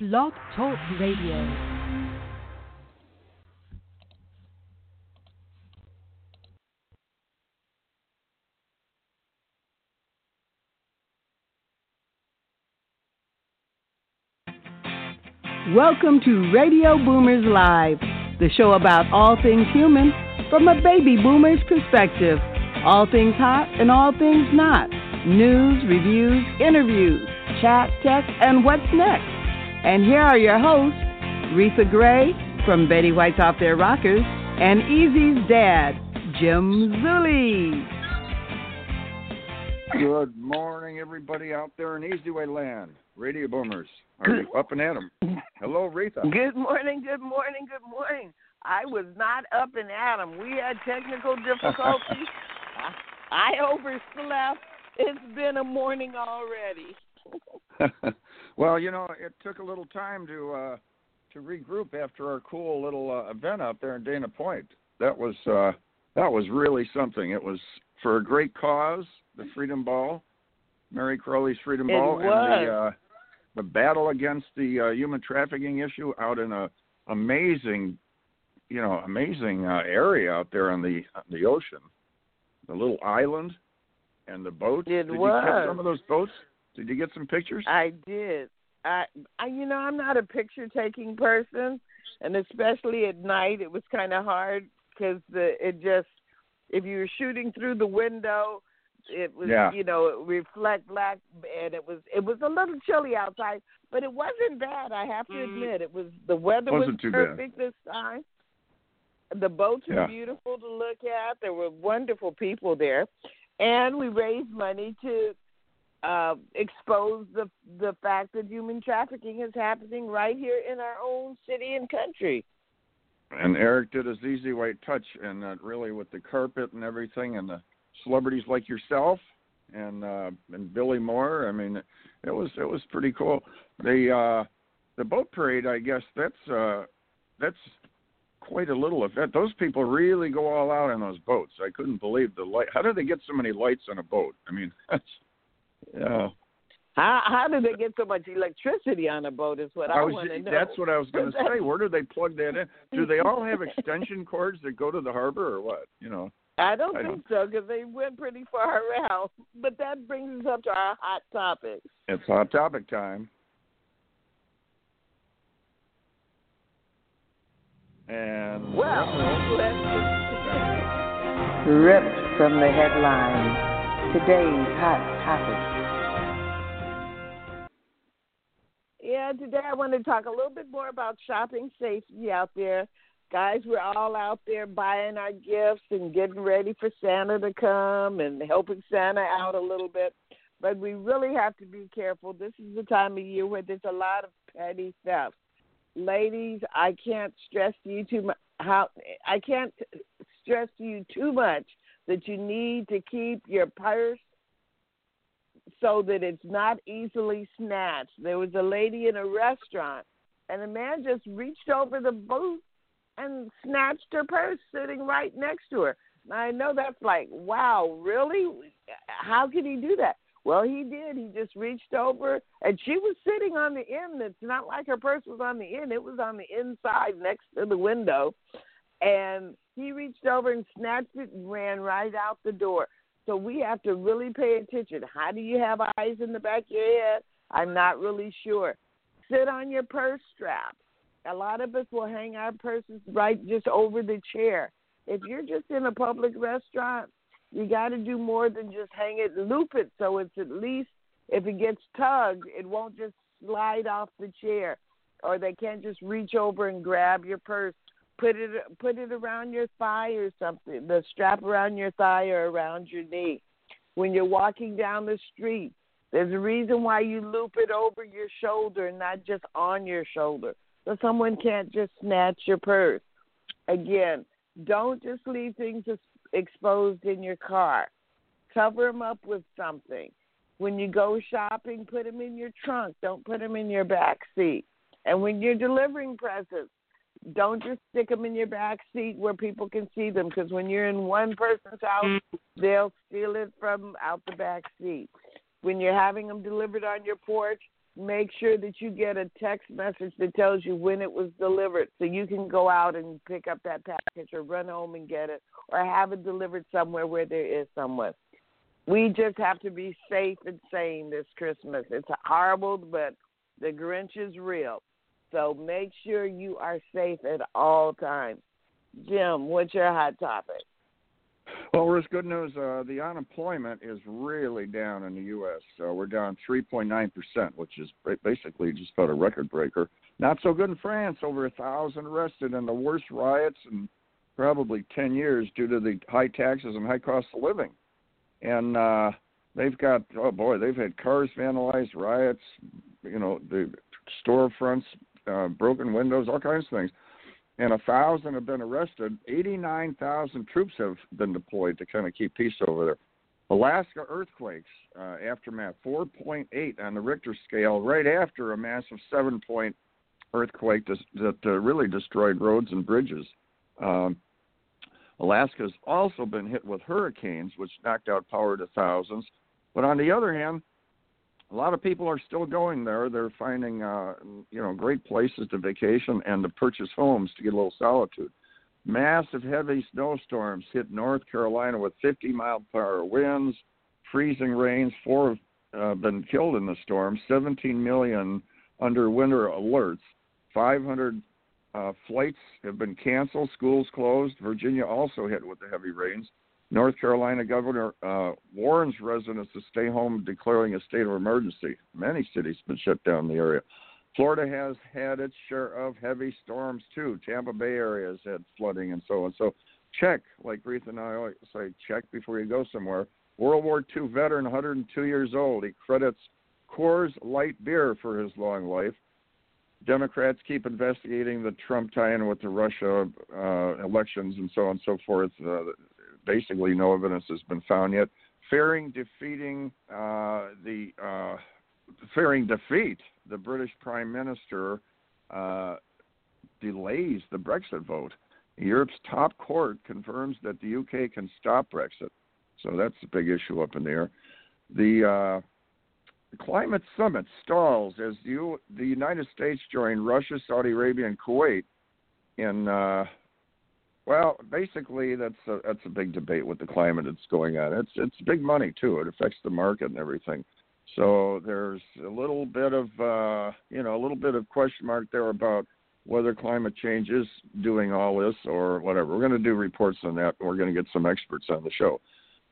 Blog Talk Radio. Welcome to Radio Boomers Live, the show about all things human from a baby boomer's perspective. All things hot and all things not. News, reviews, interviews, chat, tech, and what's next. And here are your hosts, Reatha Grey from Betty White's Off Their Rockers and Easy's dad, Jim Zuley. Good morning, everybody out there in Easy Way Land. Radio Boomers are you up and at 'em. Hello, Reatha. Good morning, good morning, good morning. I was not up and at 'em. We had technical difficulties. I overslept. It's been a morning already. well, you know, it took a little time to uh to regroup after our cool little uh, event out there in Dana Point. That was uh that was really something. It was for a great cause, the Freedom Ball, Mary Crowley's Freedom It Ball, was. and the uh, the battle against the uh, human trafficking issue out in a amazing, you know, amazing uh, area out there on the on the ocean, the little island, and the boats. It Did you catch some of those boats? Did you get some pictures? I did. I, I, you know, I'm not a picture taking person, and especially at night, it was kind of hard because the it just if you were shooting through the window, it was Yeah. you know it reflect black, and it was it was a little chilly outside, but it wasn't bad. I have to mm. admit, it was the weather Wasn't was too bad. perfect this time. The boats were Yeah. beautiful to look at. There were wonderful people there, and we raised money to uh, expose the the fact that human trafficking is happening right here in our own city and country. and Eric did his easy way touch, and uh, really with the carpet and everything, and the celebrities like yourself and uh, and Billy Moore. I mean, it was it was pretty cool. The uh, the boat parade, I guess that's uh, that's quite a little event. Those people really go all out in those boats. I couldn't believe the light. How do they get so many lights on a boat? I mean, that's yeah. How how do they get so much electricity on a boat? Is what I, I was, want to know. that's what I was going to say. Where do they plug that in? Do they all have extension cords that go to the harbor, or what? You know. I don't I think so because they went pretty far around. But that brings us up to our hot topic. It's hot topic time. And Well, let's Ripped from the headlines. Today's hot topic. Yeah, today I want to talk a little bit more about shopping safety out there. Guys, we're all out there buying our gifts and getting ready for Santa to come and helping Santa out a little bit. But we really have to be careful. This is the time of year where there's a lot of petty theft. Ladies, I can't stress to you too much how I can't stress to you too much that you need to keep your purse so that it's not easily snatched. There was a lady in a restaurant, and a man just reached over the booth and snatched her purse sitting right next to her. Now, I know that's like, wow, really? How could he do that? Well, he did. He just reached over, and she was sitting on the end. It's not like her purse was on the end, it was on the inside next to the window. And he reached over and snatched it and ran right out the door. So we have to really pay attention. How do you have eyes in the back of your head? I'm not really sure. Sit on your purse strap. A lot of us will hang our purses right just over the chair. If you're just in a public restaurant, you got to do more than just hang it, loop it so it's at least if it gets tugged, it won't just slide off the chair, or they can't just reach over and grab your purse. Put it put it around your thigh or something. The strap around your thigh or around your knee. When you're walking down the street, there's a reason why you loop it over your shoulder and not just on your shoulder. So someone can't just snatch your purse. Again, don't just leave things exposed in your car. Cover them up with something. When you go shopping, put them in your trunk. Don't put them in your back seat. And when you're delivering presents, don't just stick them in your back seat where people can see them because when you're in one person's house, mm. they'll steal it from out the back seat. When you're having them delivered on your porch, make sure that you get a text message that tells you when it was delivered so you can go out and pick up that package or run home and get it or have it delivered somewhere where there is someone. We just have to be safe and sane this Christmas. It's horrible, but the Grinch is real. So make sure you are safe at all times. Jim, what's your hot topic? Well, there's good news. Uh, the unemployment is really down in the U.S. So we're down 3.9 percent, which is basically just about a record breaker. Not so good in France. Over a thousand arrested in the worst riots in probably 10 years due to the high taxes and high cost of living. And uh, they've got oh boy, they've had cars vandalized, riots, you know, the storefronts, uh, broken windows, all kinds of things and a thousand have been arrested. Eighty-nine thousand troops have been deployed to kind of keep peace over there. Alaska earthquakes uh, aftermath 4.8 on the Richter scale, right after a massive seven-point earthquake that, that uh, really destroyed roads and bridges. Um, Alaska's also been hit with hurricanes, which knocked out power to thousands. But on the other hand, a lot of people are still going there. They're finding, uh, you know, great places to vacation and to purchase homes to get a little solitude. Massive heavy snowstorms hit North Carolina with 50 mile per hour winds, freezing rains. Four have uh, been killed in the storm. 17 million under winter alerts. 500 uh, flights have been canceled. Schools closed. Virginia also hit with the heavy rains. North Carolina Governor uh, warns residents to stay home, declaring a state of emergency. Many cities have been shut down in the area. Florida has had its share of heavy storms too. Tampa Bay area has had flooding and so on. So check, like Ruth and I always say, check before you go somewhere. World War II veteran, 102 years old. He credits Coors Light beer for his long life. Democrats keep investigating the Trump tie-in with the Russia uh, elections and so on and so forth. Uh, basically no evidence has been found yet. Fearing defeating uh, the uh, fearing defeat, the British Prime Minister uh, delays the Brexit vote. Europe's top court confirms that the UK can stop Brexit, so that's a big issue up in the air. The uh, climate summit stalls as the, the United States join Russia, Saudi Arabia, and Kuwait in uh, well, basically, that's a, that's a big debate with the climate that's going on. It's it's big money too. It affects the market and everything. So there's a little bit of uh, you know a little bit of question mark there about whether climate change is doing all this or whatever. We're going to do reports on that. We're going to get some experts on the show.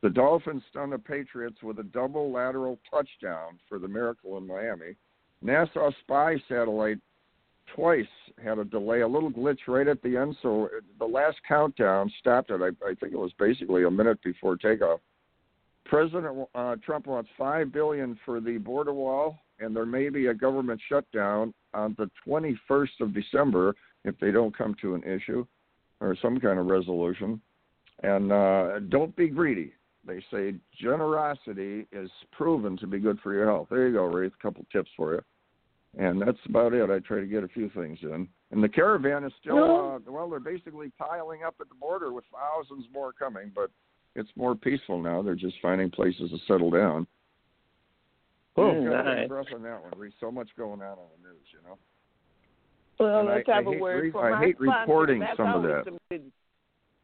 The Dolphins stun the Patriots with a double lateral touchdown for the miracle in Miami. NASA spy satellite twice had a delay, a little glitch right at the end. So the last countdown stopped at I, I think it was basically a minute before takeoff. President uh, Trump wants five billion for the border wall, and there may be a government shutdown on the 21st of December if they don't come to an issue or some kind of resolution. And uh, don't be greedy. They say generosity is proven to be good for your health. There you go, Ray. A couple tips for you and that's about it. I try to get a few things in. And the caravan is still uh, well, they're basically piling up at the border with thousands more coming, but it's more peaceful now. They're just finding places to settle down. Oh, mm, nice. breath on that one. There's so much going on on the news, you know. Well, and let's I, have I a word re- for I my hate sponsor. reporting that's some of that. Good.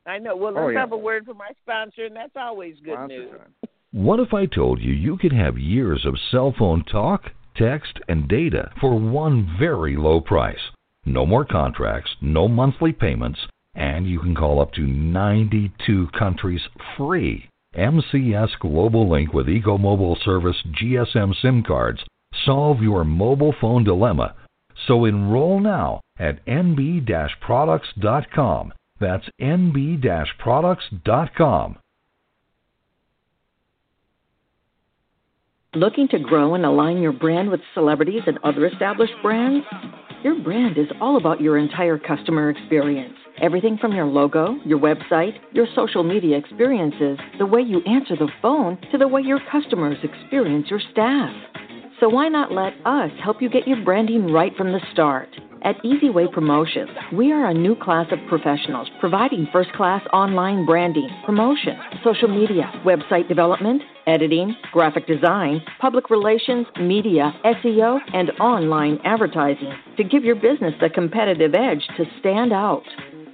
I know. Well, let's oh, yeah. have a word for my sponsor, and that's always good Sponsor news. Time. What if I told you you could have years of cell phone talk? Text, and data for one very low price. No more contracts, no monthly payments, and you can call up to 92 countries free. MCS Global Link with EcoMobile Service GSM SIM cards solve your mobile phone dilemma. So enroll now at nb-products.com. That's nb-products.com. Looking to grow and align your brand with celebrities and other established brands? Your brand is all about your entire customer experience. Everything from your logo, your website, your social media experiences, the way you answer the phone, to the way your customers experience your staff. So why not let us help you get your branding right from the start? At Easyway Promotions, we are a new class of professionals providing first class online branding, promotion, social media, website development, editing, graphic design, public relations, media, SEO, and online advertising to give your business the competitive edge to stand out.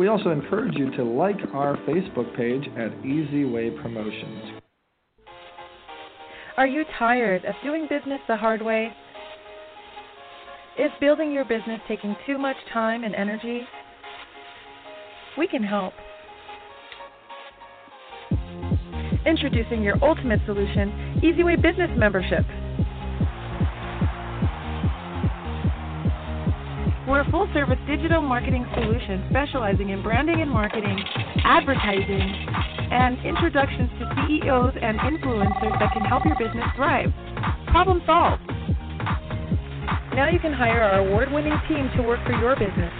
We also encourage you to like our Facebook page at Easyway Promotions. Are you tired of doing business the hard way? Is building your business taking too much time and energy? We can help. Introducing your ultimate solution, EasyWay Business Membership. Full service digital marketing solution specializing in branding and marketing, advertising, and introductions to CEOs and influencers that can help your business thrive. Problem solved. Now you can hire our award winning team to work for your business.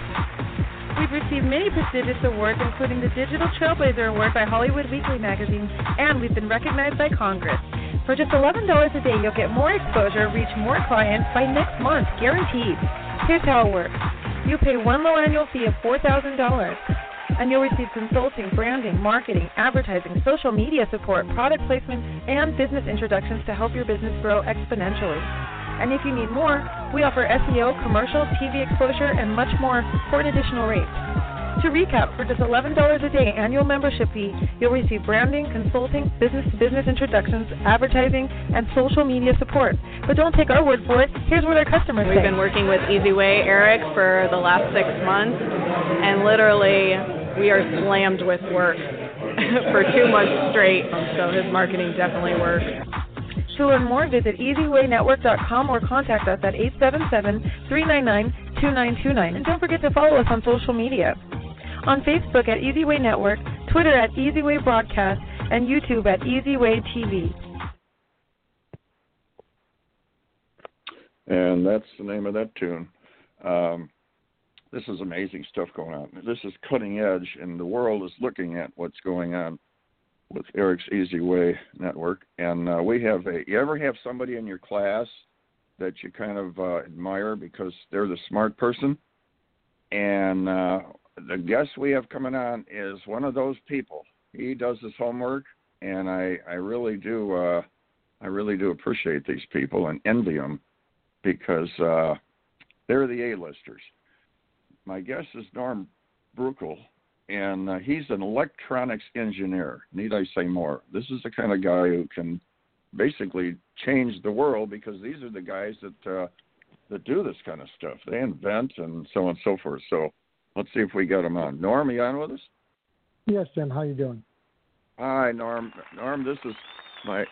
We've received many prestigious awards, including the Digital Trailblazer Award by Hollywood Weekly magazine, and we've been recognized by Congress. For just $11 a day, you'll get more exposure, reach more clients by next month, guaranteed. Here's how it works you pay one low annual fee of $4,000, and you'll receive consulting, branding, marketing, advertising, social media support, product placement, and business introductions to help your business grow exponentially. And if you need more, we offer SEO, commercial, TV exposure, and much more for an additional rate. To recap, for just $11 a day annual membership fee, you'll receive branding, consulting, business to business introductions, advertising, and social media support. But don't take our word for it. Here's what our customers We've say. been working with EasyWay Eric for the last six months, and literally we are slammed with work for two months straight. So his marketing definitely works. To learn more, visit easywaynetwork.com or contact us at 877-399-2929. And don't forget to follow us on social media. On Facebook at EasyWay Network, Twitter at EasyWay Broadcast, and YouTube at EasyWay TV. and that's the name of that tune. Um, this is amazing stuff going on. This is cutting edge, and the world is looking at what's going on with Eric's Easy Way Network. And uh, we have a. You ever have somebody in your class that you kind of uh, admire because they're the smart person? And uh, the guest we have coming on is one of those people. He does his homework, and I I really do uh, I really do appreciate these people and envy them because uh, they're the A-listers. My guest is Norm Bruckel, and uh, he's an electronics engineer. Need I say more? This is the kind of guy who can basically change the world because these are the guys that uh, that do this kind of stuff. They invent and so on and so forth. So let's see if we got him on. Norm, are you on with us? Yes, Jim. How you doing? Hi, Norm. Norm, this is my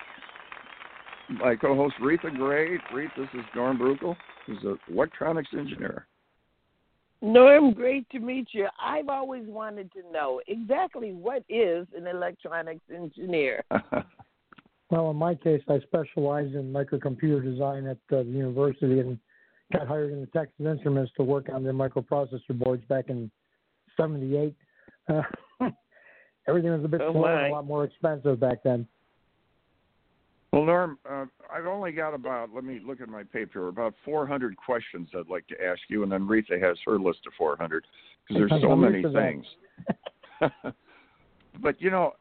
my co-host Reatha Grey. Reatha, this is Norm Brukel. He's an electronics engineer. Norm, great to meet you. I've always wanted to know exactly what is an electronics engineer. Well, in my case, I specialized in microcomputer design at uh, the university and got hired in the Texas Instruments to work on their microprocessor boards back in '78. Uh, everything was a bit Oh, slower and a lot more expensive back then. Well, Norm, uh, I've only got about, let me look at my paper, about 400 questions I'd like to ask you, and then Rita has her list of 400 because there's so many used to that. things. but, you know,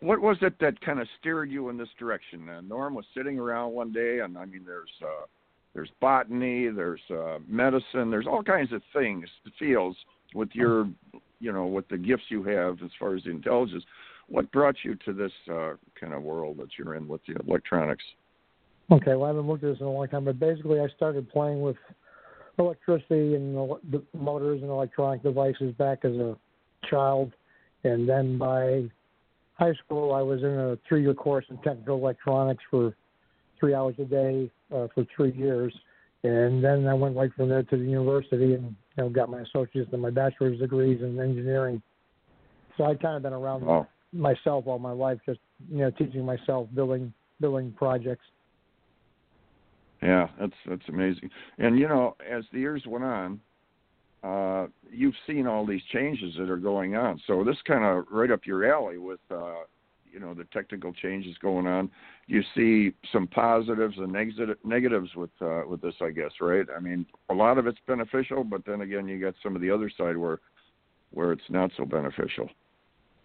what was it that kind of steered you in this direction? Uh, Norm was sitting around one day, and I mean, there's uh, there's botany, there's uh, medicine, there's all kinds of things, fields with your, you know, with the gifts you have as far as the intelligence. What brought you to this uh, kind of world that you're in with the electronics? Okay, well, I haven't looked at this in a long time, but basically, I started playing with electricity and the motors and electronic devices back as a child, and then by high school, I was in a three-year course in technical electronics for three hours a day uh, for three years, and then I went right from there to the university and you know, got my associates and my bachelor's degrees in engineering. So I've kind of been around Oh, myself all my life, just you know, teaching myself building building projects. yeah, that's that's amazing. And you know, as the years went on, uh, you've seen all these changes that are going on. So this kind of right up your alley with uh, you know the technical changes going on. You see some positives and negative negatives with uh, with this, I guess, right? I mean, a lot of it's beneficial, but then again, you got some of the other side where where it's not so beneficial.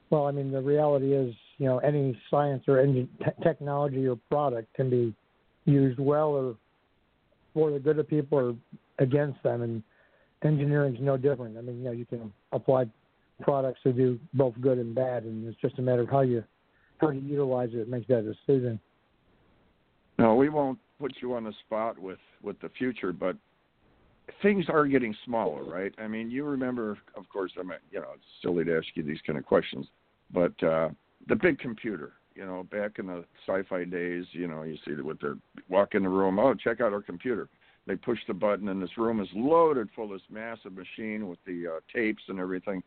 Well, I mean, the reality is, you know, any science or engine te- technology or product can be used well or for the good of people or against them, and engineering is no different. I mean, you know, you can apply products to do both good and bad, and it's just a matter of how you how you utilize it. Makes that decision. No, we won't put you on the spot with with the future, but things are getting smaller, right? I mean, you remember, of course, I mean, you know, it's silly to ask you these kind of questions, but uh the big computer, you know, back in the sci-fi days, you know, you see that with their walk in the room, oh, check out our computer. They push the button, and this room is loaded full of this massive machine with the uh, tapes and everything.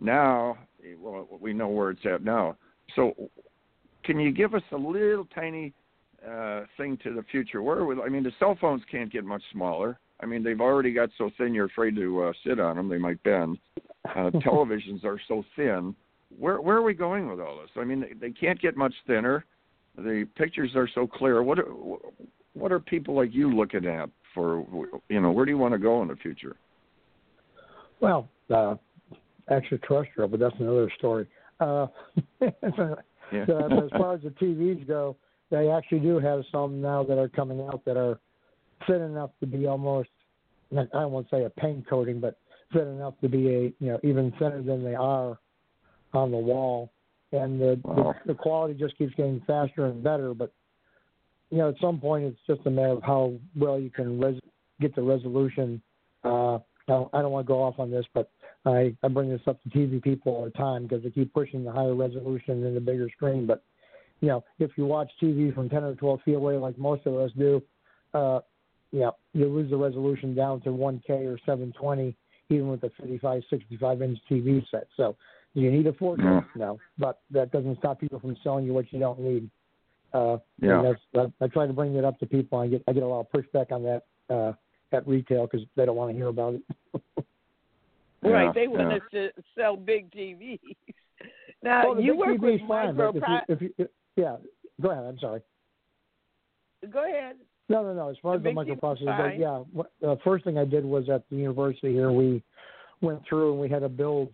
Now, well, we know where it's at now. So, can you give us a little tiny uh, thing to the future? Where would I mean, the cell phones can't get much smaller. I mean, they've already got so thin you're afraid to uh, sit on them; they might bend. Uh, televisions are so thin. Where where are we going with all this? I mean, they, they can't get much thinner. The pictures are so clear. What are, what are people like you looking at for? You know, where do you want to go in the future? Well, uh, extraterrestrial, but that's another story. Uh, Yeah. so, as far as the TVs go, they actually do have some now that are coming out that are thin enough to be almost I won't say a paint coating, but thin enough to be a you know even thinner than they are on the wall, and the Wow. the, the quality just keeps getting faster and better. But you know at some point it's just a matter of how well you can res- get the resolution. Uh, I don't, I don't want to go off on this, but I, I bring this up to TV people all the time because they keep pushing the higher resolution and the bigger screen. But you know, if you watch TV from 10 or 12 feet away, like most of us do, uh, you know, you lose the resolution down to 1K or 720, even with a 55, 65 inch TV set. So, you need a 4K? Yeah. No, but that doesn't stop people from selling you what you don't need. Uh, Yeah. that's, I, I try to bring that up to people. I get I get a lot of pushback on that uh, at retail because they don't want to hear about it. Right, they want yeah. us to sell big TVs. Now Well, you work TV with fine, micro. but if you, if you, yeah, go ahead. I'm sorry. Go ahead. No, no, no. As far The as the big TV is microprocessor fine. yeah. What, the first thing I did was at the university here. We went through and we had to build.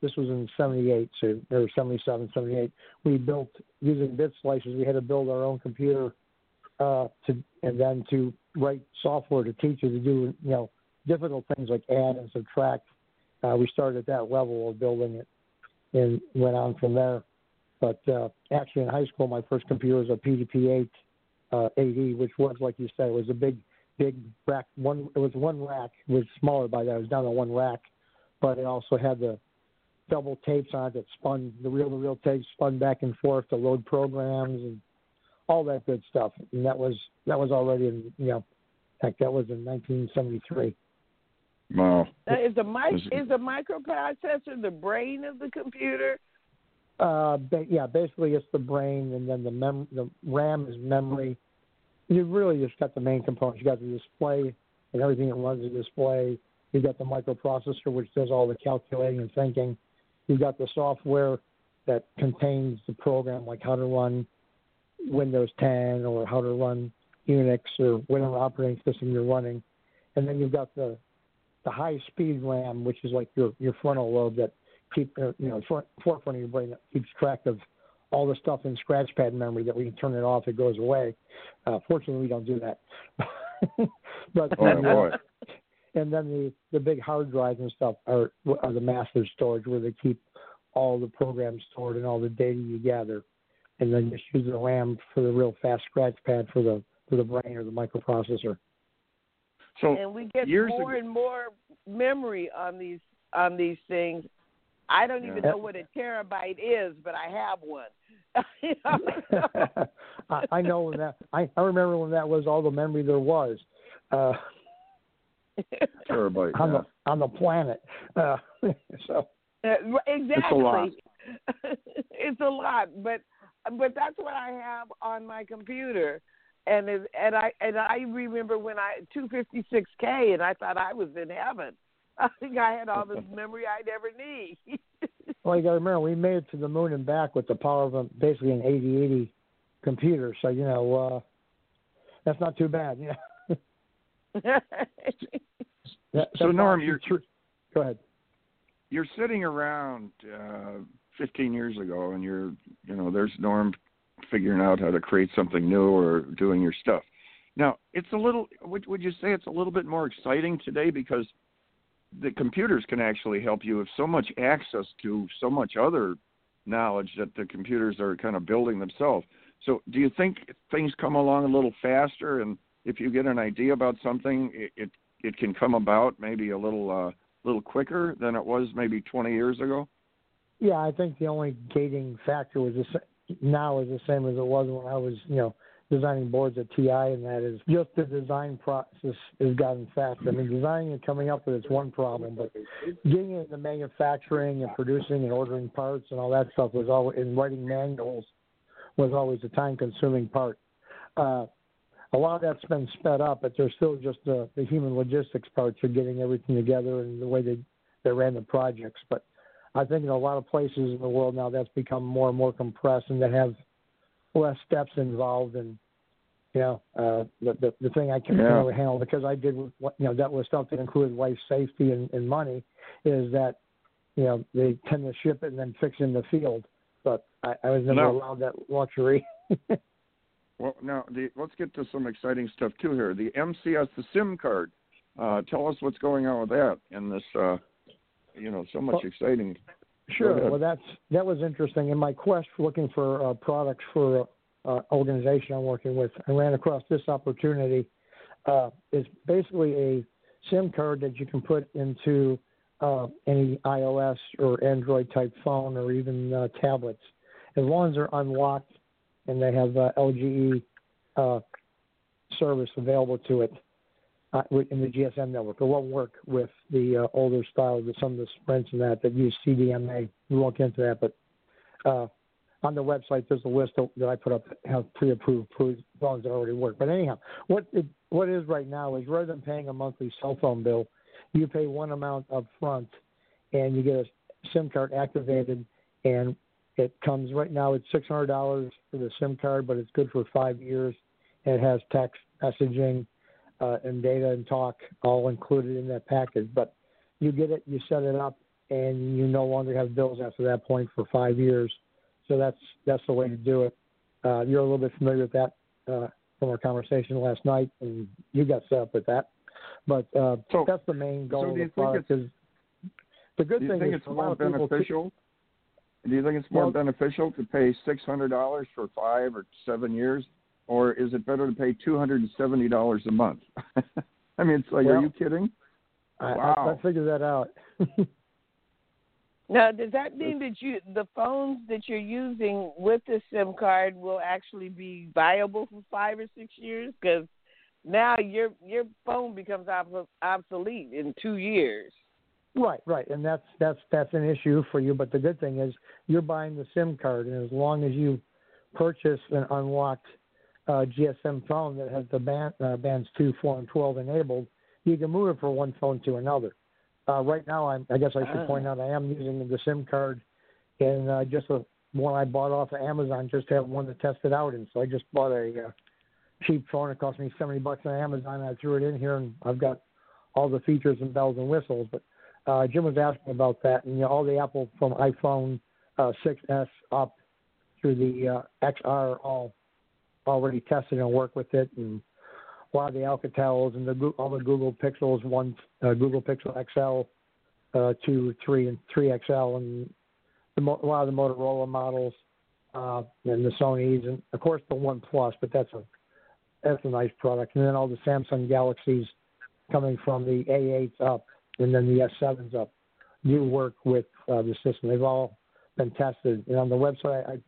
This was in '78, so or '77, '78. We built using bit slices. We had to build our own computer uh, to, and then to write software to teach you to do, you know, difficult things like add and subtract. Uh, we started at that level of building it, and went on from there. But uh, actually, in high school, my first computer was a PDP-8 uh, AD, which was like you said, it was a big, big rack. One, it was one rack. It was smaller by that. It was down to one rack, but it also had the double tapes on it that spun the reel-to-reel tapes spun back and forth to load programs and all that good stuff. And that was that was already in you know, heck, that was in 1973. Wow. Now, is the mic Is- is the microprocessor the brain of the computer? Uh, ba- yeah, basically it's the brain, and then the mem the RAM is memory. You really just got the main components. You got the display and everything that runs the display. You got the microprocessor, which does all the calculating and thinking. You got the software that contains the program, like how to run Windows 10 or how to run Unix or whatever operating system you're running. And then you've got the the high speed RAM, which is like your your frontal lobe that keep uh, you know front, forefront of your brain that keeps track of all the stuff in scratchpad memory that we can turn it off, it goes away. Uh, fortunately, we don't do that. but Oh. And then the the big hard drives and stuff are are the master storage where they keep all the programs stored and all the data you gather, and then just use the RAM for the real fast scratch pad for the for the brain or the microprocessor. So and we get years more ago- and more memory on these on these things. I don't even Yeah. know what a terabyte is, but I have one. You know? I, I know when that I, I remember when that was all the memory there was. Uh, terabyte on yeah. the on the planet. Uh, so Uh, exactly. It's a lot. it's a lot, but but that's what I have on my computer, and it, and I and I remember when I 256k, and I thought I was in heaven. I think I had all the memory I'd ever need. well, you got to remember we made it to the moon and back with the power of a, basically an 8080 computer. So you know uh, that's not too bad. You know. That- So Norm, you're Go ahead. you're sitting around uh 15 years ago and you're you know there's norm figuring out how to create something new or doing your stuff. Now it's a little would would you say it's a little bit more exciting today because the computers can actually help you with so much access to so much other knowledge that the computers are kind of building themselves. So do you think things come along a little faster? And if you get an idea about something it it, it can come about maybe a little uh little quicker than it was maybe 20 years ago Yeah, I think the only gating factor was the, now is the same as it was when I was, you know, designing boards at TI, and that is just the design process has gotten faster. I mean, designing and coming up with it's one problem, but getting into manufacturing and producing and ordering parts and all that stuff was always, and writing manuals was always a time-consuming part. Uh, a lot of that's been sped up, but there's still just the, the human logistics parts of getting everything together and the way they they ran the projects. But I think in a lot of places in the world now that's become more and more compressed and they have less steps involved and you know uh the the, the thing I can Yeah. really handle because I did what you know that was stuff that included life safety and, and money is that you know they tend to ship it and then fix it in the field but I, I was never No. allowed that luxury Well, now the, let's get to some exciting stuff too here. The MCS, the SIM card. Uh, tell us what's going on with that and this. Uh, you know, so much Well, exciting. Sure. Well, that's that was interesting. In my quest for looking for uh, products for uh, organization I'm working with, I ran across this opportunity. Uh, it's basically a SIM card that you can put into uh, any iOS or Android type phone or even uh, tablets, as long as they're unlocked and they have uh, LGE uh, service available to it uh, in the GSM network. It won't work with the uh, older style, the, some of the Sprints and that that use CDMA. We won't get into that, but uh, on the website there's a list that I put up that have pre-approved phones that already work. But anyhow, what it, what is right now is rather than paying a monthly cell phone bill, you pay one amount up front, and you get a SIM card activated, and it comes right now it's six hundred dollars for the SIM card, but it's good for five years. And it has text messaging uh, and data and talk all included in that package. But you get it, you set it up, and you no longer have bills after that point for five years. So that's that's the way to do it. Uh, you're a little bit familiar with that uh, from our conversation last night, and you got set up with that. But uh, So- that's the main goal so of do the you think product. Is the good thing is it's a lot of people beneficial? Do you think it's more Well- beneficial to pay six hundred dollars for five or seven years, or is it better to pay two hundred and seventy dollars a month? I mean, it's like, are you kidding? I, Wow. I, I figured that out. Now, does that mean that you the phones that you're using with the SIM card will actually be viable for five or six years? Because now your your phone becomes obsolete in two years. Right, right, and that's that's that's an issue for you. But the good thing is you're buying the SIM card, and as long as you purchase an unlocked uh, GSM phone that has the band uh, bands two, four, and twelve enabled, you can move it from one phone to another. Uh, right now, I'm, I guess I should Ah. point out I am using the SIM card, and uh, just a one I bought off of Amazon just to have one to test it out And So I just bought a uh, cheap phone. It cost me seventy bucks on Amazon. I threw it in here, and I've got all the features and bells and whistles. But uh, Jim was asking about that, and you know, all the Apple from iPhone uh, 6s up through the uh, XR all already tested and work with it, and a lot of the Alcatels and the all the Google Pixels, one uh, Google Pixel XL, uh, two, three, and three XL, and the, a lot of the Motorola models, uh, and the Sony's, and of course the One Plus. But that's a that's a nice product, and then all the Samsung Galaxies coming from the A8s up, and then the S7s up, do work with uh, the system. They've all been tested, and on the website, I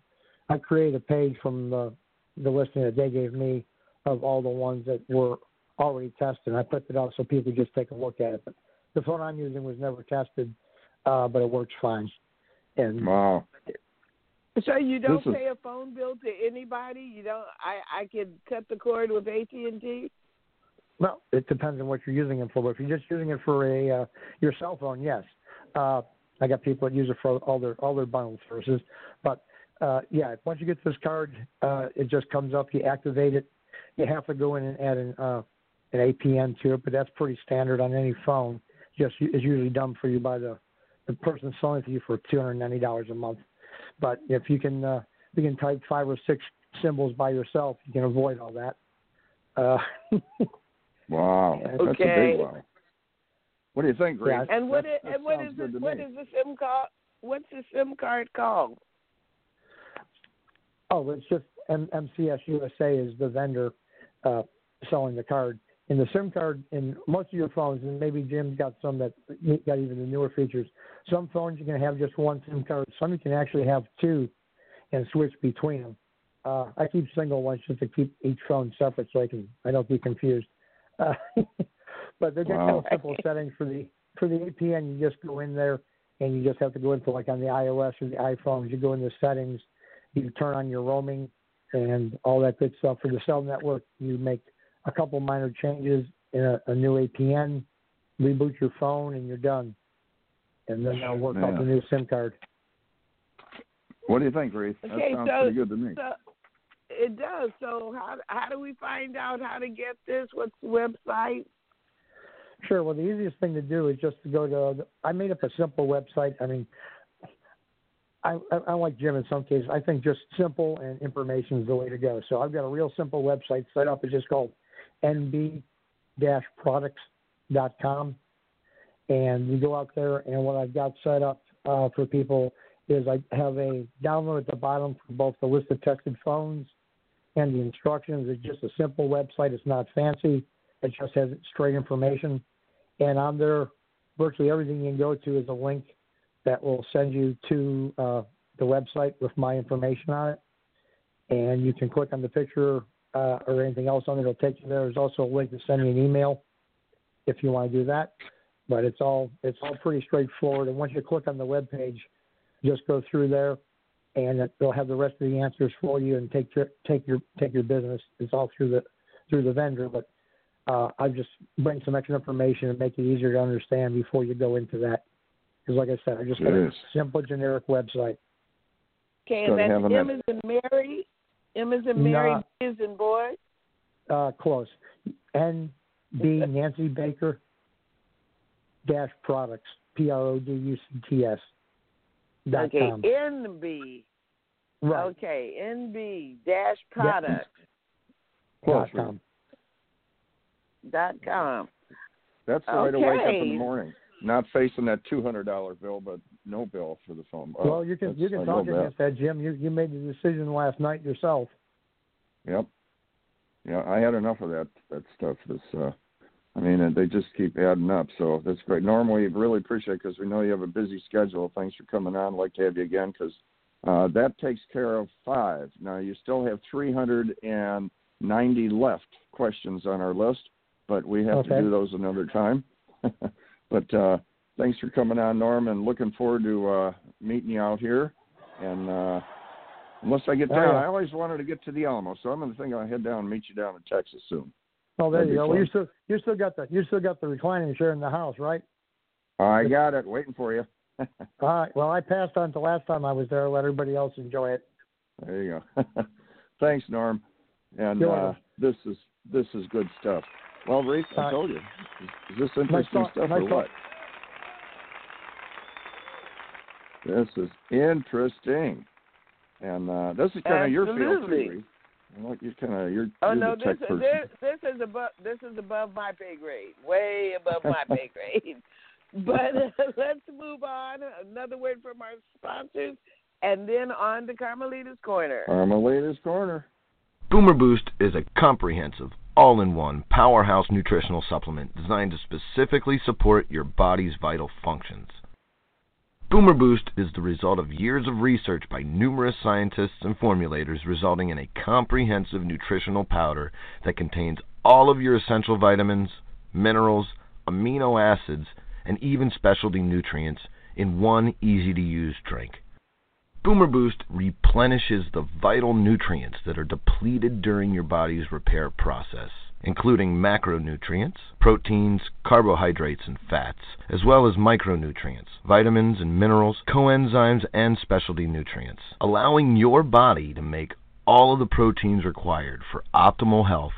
I created a page from the the listing that they gave me of all the ones that were already tested. I put it out so people could just take a look at it. But the phone I'm using was never tested, uh, but it works fine. And wow. So you don't This is- pay a phone bill to anybody? You don't. I I could cut the cord with AT and T. Well, it depends on what you're using it for. But if you're just using it for a uh, your cell phone, yes. Uh, I got people that use it for all their all their bundle services. But uh, yeah, once you get this card, uh, it just comes up. You activate it. You have to go in and add an uh, an APN to it, but that's pretty standard on any phone. Just is usually done for you by the the person selling it to you for two hundred ninety dollars a month. But if you can uh, you can type five or six symbols by yourself, you can avoid all that. Uh, Wow. That's a Okay. big wow. What do you think, Reed? And what That- is, that and what sounds is good this, to what me. is the SIM card? What's the SIM card called? Oh, it's just M- MCS USA is the vendor uh, selling the card. And the SIM card in most of your phones, and maybe Jim's got some that got even the newer features. Some phones you can have just one SIM card. Some you can actually have two, and switch between them. Uh, I keep single ones just to keep each phone separate so I can I don't get confused. Uh, but they're just kind of Wow. simple settings for the for the APN. You just go in there and you just have to go into like on the iOS or the iPhones. You go into settings, you turn on your roaming and all that good stuff. For the cell network, you make a couple minor changes in a, a new APN, reboot your phone, and you're done. And then they'll work out the new SIM card. What do you think, Reed? That Okay, sounds so, pretty good to me. so it does. So how how do we find out how to get this? What's the website? Sure. Well, the easiest thing to do is just to go to. I made up a simple website. I mean, I, I, I like Jim in some cases. I think just simple and information is the way to go. So I've got a real simple website set up. It's just called nb-products.com, and you go out there. And what I've got set up uh, for people is I have a download at the bottom for both the list of tested phones and the instructions. It's just a simple website. It's not fancy. It just has straight information. And on there, virtually everything you can go to is a link that will send you to uh, the website with my information on it. And you can click on the picture uh, or anything else on it. It'll take you there. There's also a link to send me an email if you want to do that. But it's all it's all pretty straightforward. And once you click on the web page, just go through there, and it, they'll have the rest of the answers for you and take your take your take your business. It's all through the through the vendor, but uh, I just bring some extra information and make it easier to understand before you go into that. Because, like I said, I just got a simple, generic website. Okay, and have that's them M at- is in Mary, M is in Mary, Nah. B is in boy. Uh, close. N B Nancy Baker dash products P R O D U C T S dot Okay, com. NB. Right. Okay, NB dash product dot com. dot com. That's the way to wake up in the morning. Not facing that two hundred dollar bill, but no bill for the phone. Oh, Well, you can you can talk against that, Jim. You you made the decision last night yourself. Yep. Yeah, I had enough of that that stuff. This, uh, I mean, they just keep adding up. So that's great. Normally, we really appreciate because we know you have a busy schedule. Thanks for coming on. I'd like to have you again because uh, that takes care of five. Now you still have 390 left questions on our list, but we have to do those another time. but uh, thanks for coming on, Norm, and looking forward to uh, meeting you out here. And uh, unless I get Oh, down. I always wanted to get to the Alamo, so I'm going to think I'll head down and meet you down in Texas soon. Oh, there That'd you be go. Well, you still you still got the you still got the reclining chair in the house, right? I got it, waiting for you. All right. Well, I passed on to last time I was there. Let everybody else enjoy it. There you go. Thanks, Norm. And uh, this is this is good stuff. Well, Reese, I Uh, told you. Is, is this interesting talk- stuff nice or talk. what? This is interesting, and uh, this is kind of your field too, Absolutely. Reese. I like you kind of you're, Oh you're no, the this person. this this is above this is above my pay grade, way above my pay grade. But uh, let's move on. Another word from our sponsors, and then on to Carmelita's corner. Carmelita's corner. Boomer Boost is a comprehensive, all in one powerhouse nutritional supplement designed to specifically support your body's vital functions. Boomer Boost is the result of years of research by numerous scientists and formulators, resulting in a comprehensive nutritional powder that contains all of your essential vitamins, minerals, amino acids, and even specialty nutrients in one easy to use drink. Boomer Boost replenishes the vital nutrients that are depleted during your body's repair process, including macronutrients, proteins, carbohydrates, and fats, as well as micronutrients, vitamins and minerals, coenzymes, and specialty nutrients, allowing your body to make all of the proteins required for optimal health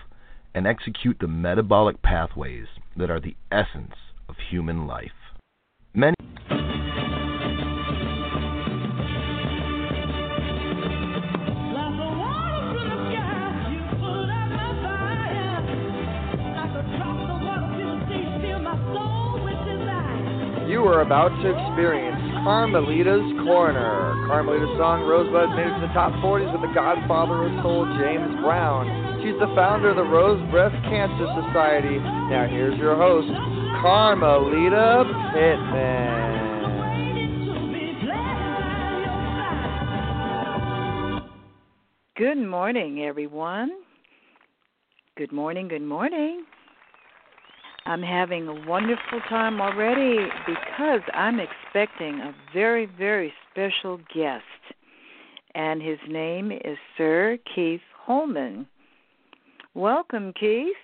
and execute the metabolic pathways that are the essence of human life. Many about to experience Carmelita's Corner. Carmelita's song Rosebud made it to the top 40s with the godfather of soul, James Brown. She's the founder of the Rose Breast Cancer Society. Now here's your host, Carmelita Pittman. Good morning, everyone. Good morning, good morning. I'm having a wonderful time already because I'm expecting a very, very special guest. And his name is Sir Keith Holman. Welcome, Keith.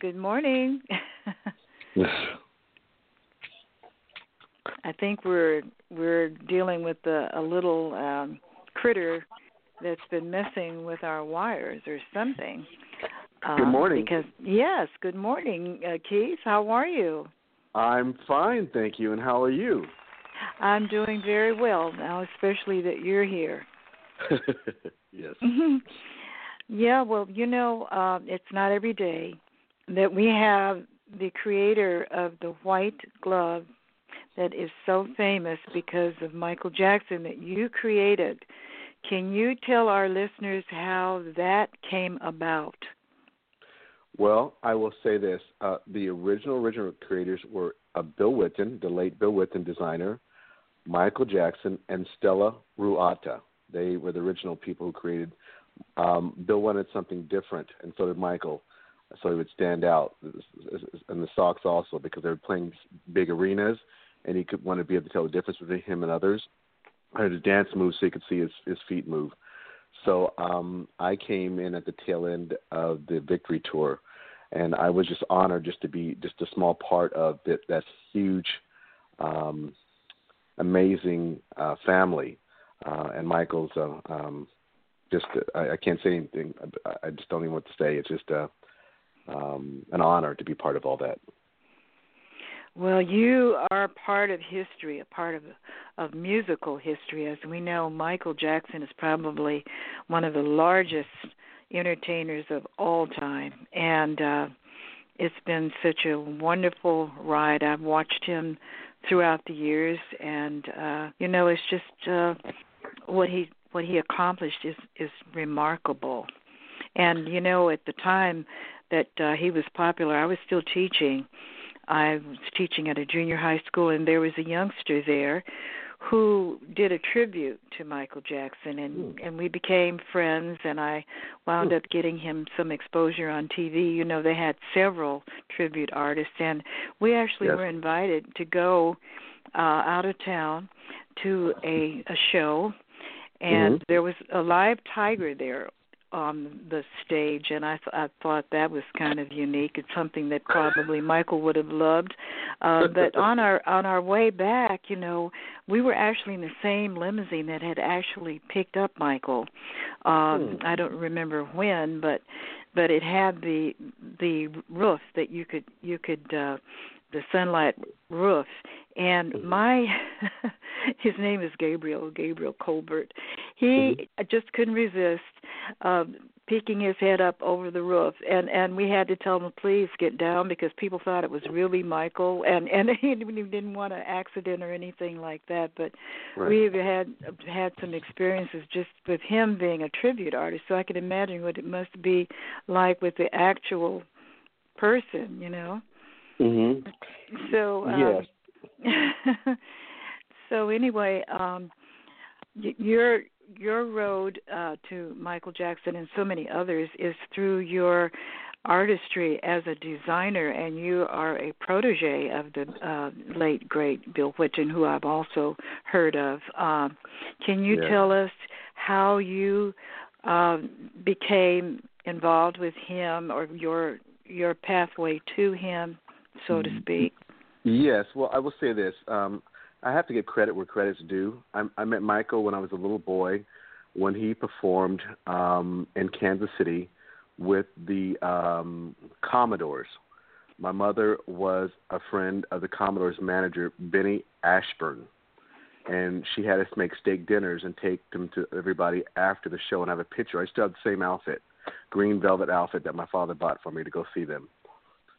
Good morning. I think we're we're dealing with a, a little um, critter that's been messing with our wires or something. Good um, morning. Because yes, good morning, uh, Keith. How are you? I'm fine, thank you. And how are you? I'm doing very well now, especially that you're here. yes. yeah, well, you know, uh, it's not every day that we have the creator of the white glove that is so famous because of Michael Jackson that you created can you tell our listeners how that came about? Well, I will say this: uh, the original original creators were uh, Bill Whitten, the late Bill Whitten designer, Michael Jackson, and Stella Ruata. They were the original people who created. Um, Bill wanted something different, and so did Michael, so he would stand out. And the socks also because they were playing big arenas, and he could want to be able to tell the difference between him and others. Had a dance move so you could see his his feet move. So um, I came in at the tail end of the victory tour, and I was just honored just to be just a small part of that that huge, um, amazing uh, family. Uh, and Michael's uh, um, just I, I can't say anything. I, I just don't even know what to say. It's just uh, um, an honor to be part of all that. Well, you are part of history, a part of of musical history. As we know, Michael Jackson is probably one of the largest entertainers of all time, and uh, it's been such a wonderful ride. I've watched him throughout the years, and uh, you know, it's just uh, what he what he accomplished is is remarkable. And you know, at the time that uh, he was popular, I was still teaching I was teaching at a junior high school, and there was a youngster there who did a tribute to Michael Jackson, and mm. and we became friends, and I wound mm. up getting him some exposure on TV. You know, they had several tribute artists, and we actually yes. were invited to go uh, out of town to a a show and mm-hmm. there was a live tiger there on the stage, and I, th- I thought that was kind of unique. It's something that probably Michael would have loved. Uh, but on our on our way back, you know, we were actually in the same limousine that had actually picked up Michael. Um, hmm. I don't remember when, but but it had the the roof that you could you could uh, the sunlight roof and mm-hmm. my his name is Gabriel Gabriel Colbert. He mm-hmm. just couldn't resist um peeking his head up over the roof and and we had to tell him please get down because people thought it was really Michael and and he didn't want an accident or anything like that but right. we've had had some experiences just with him being a tribute artist so I can imagine what it must be like with the actual person you know Mm-hmm. so um, yes so anyway, um, you're your road uh, to Michael Jackson and so many others is through your artistry as a designer, and you are a protege of the uh, late great Bill Whitten, who I've also heard of. Um, can you Yeah. tell us how you uh, became involved with him, or your your pathway to him, so to speak? Yes. Well, I will say this. Um, I have to give credit where credit's due. I, I met Michael when I was a little boy, when he performed um, in Kansas City with the um, Commodores. My mother was a friend of the Commodores manager, Benny Ashburn, and she had us make steak dinners and take them to everybody after the show. And I have a picture. I still have the same outfit, green velvet outfit that my father bought for me to go see them.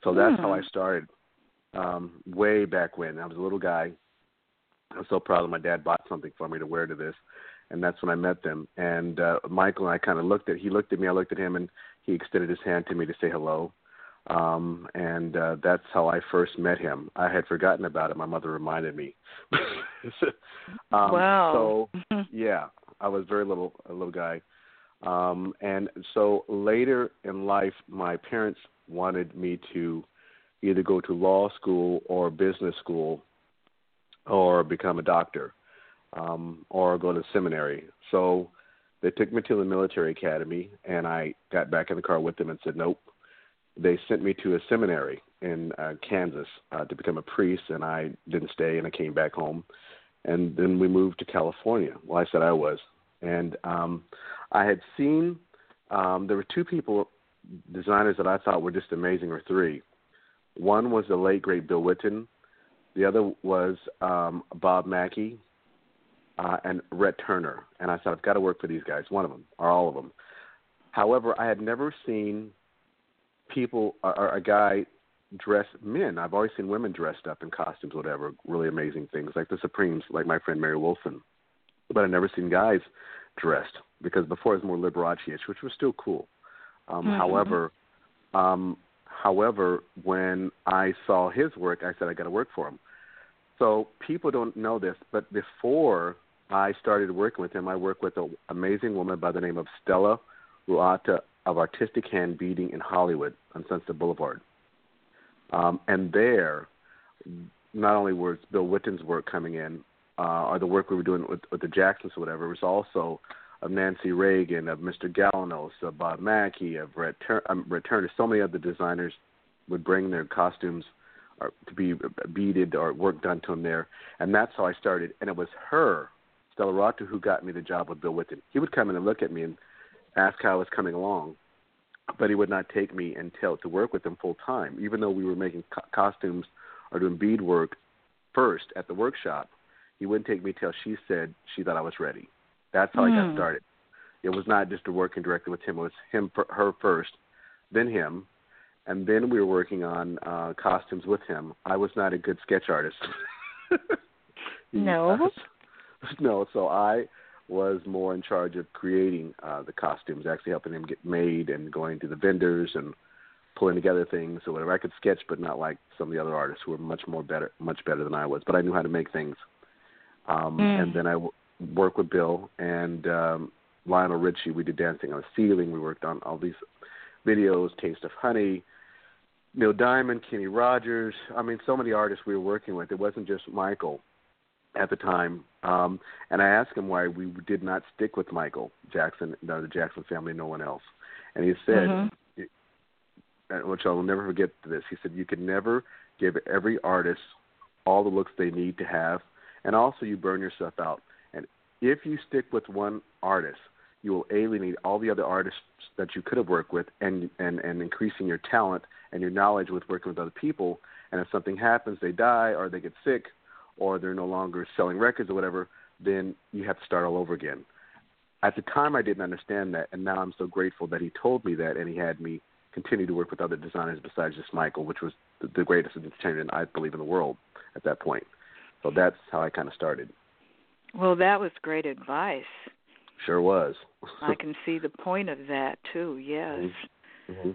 So that's how I Hmm. started um, way back when. I was a little guy. I was so proud that my dad bought something for me to wear to this, and that's when I met them. And uh, Michael and I kind of looked at. He looked at me. I looked at him, and he extended his hand to me to say hello. Um, and uh, that's how I first met him. I had forgotten about it. My mother reminded me. um, Wow. So yeah, I was very little, a little guy. Um, and so later in life, my parents wanted me to either go to law school or business school or become a doctor um, or go to seminary. So they took me to the military academy, and I got back in the car with them and said, nope. They sent me to a seminary in uh, Kansas uh, to become a priest, and I didn't stay, and I came back home. And then we moved to California. Well, I said I was. And um, I had seen, um, there were two people, designers that I thought were just amazing, or three. One was the late, great Bill Whitten. The other was um, Bob Mackie uh, and Ret Turner. And I thought, I've got to work for these guys, one of them, or all of them. However, I had never seen people or, or a guy dress men. I've always seen women dressed up in costumes, whatever, really amazing things, like the Supremes, like my friend Mary Wilson. But I've never seen guys dressed because before it was more Liberace-ish, which was still cool. Um, Mhm. However, um, however, when I saw his work, I said I got to work for him. So people don't know this, but before I started working with him, I worked with an amazing woman by the name of Stella Ruata of Artistic Hand Beading in Hollywood on Sunset Boulevard. Um, and there, not only was Bill Whitten's work coming in, uh, or the work we were doing with, with the Jacksons or whatever, it was also of Nancy Reagan, of Mr. Galanos, of Bob Mackie, of Red, Tur- um. So many other designers would bring their costumes or to be beaded or work done to them there, and that's how I started. And it was her, Stella Ratu, who got me the job with Bill Whitten. He would come in and look at me and ask how I was coming along, but he would not take me until to work with him full time, even though we were making co- costumes or doing bead work first at the workshop. He wouldn't take me till she said she thought I was ready. That's how I got Hmm. started. It was not just to working directly with him; it was him, her first, then him, and then we were working on uh costumes with him. I was not a good sketch artist. No. no, so I was more in charge of creating uh the costumes, actually helping them get made and going to the vendors and pulling together things or whatever. I could sketch, but not like some of the other artists who were much more better, much better than I was. But I knew how to make things. Um, Mm. And then I w- worked with Bill and um, Lionel Richie. We did Dancing on the Ceiling. We worked on all these videos, Taste of Honey, Neil Diamond, Kenny Rogers. I mean, so many artists we were working with. It wasn't just Michael at the time. Um, and I asked him why we did not stick with Michael Jackson, no, the Jackson family, no one else. And he said, Mhm. uh, which I will never forget this. He said, "You can never give every artist all the looks they need to have, and also you burn yourself out. If you stick with one artist, you will alienate all the other artists that you could have worked with, and and and increasing your talent and your knowledge with working with other people. And if something happens, they die or they get sick, or they're no longer selling records or whatever, then you have to start all over again." At the time, I didn't understand that, and now I'm so grateful that he told me that, and he had me continue to work with other designers besides just Michael, which was the, greatest entertainer I believe in the world at that point. So that's how I kind of started. Well, that was great advice. Sure was. I can see the point of that too. Yes. hmm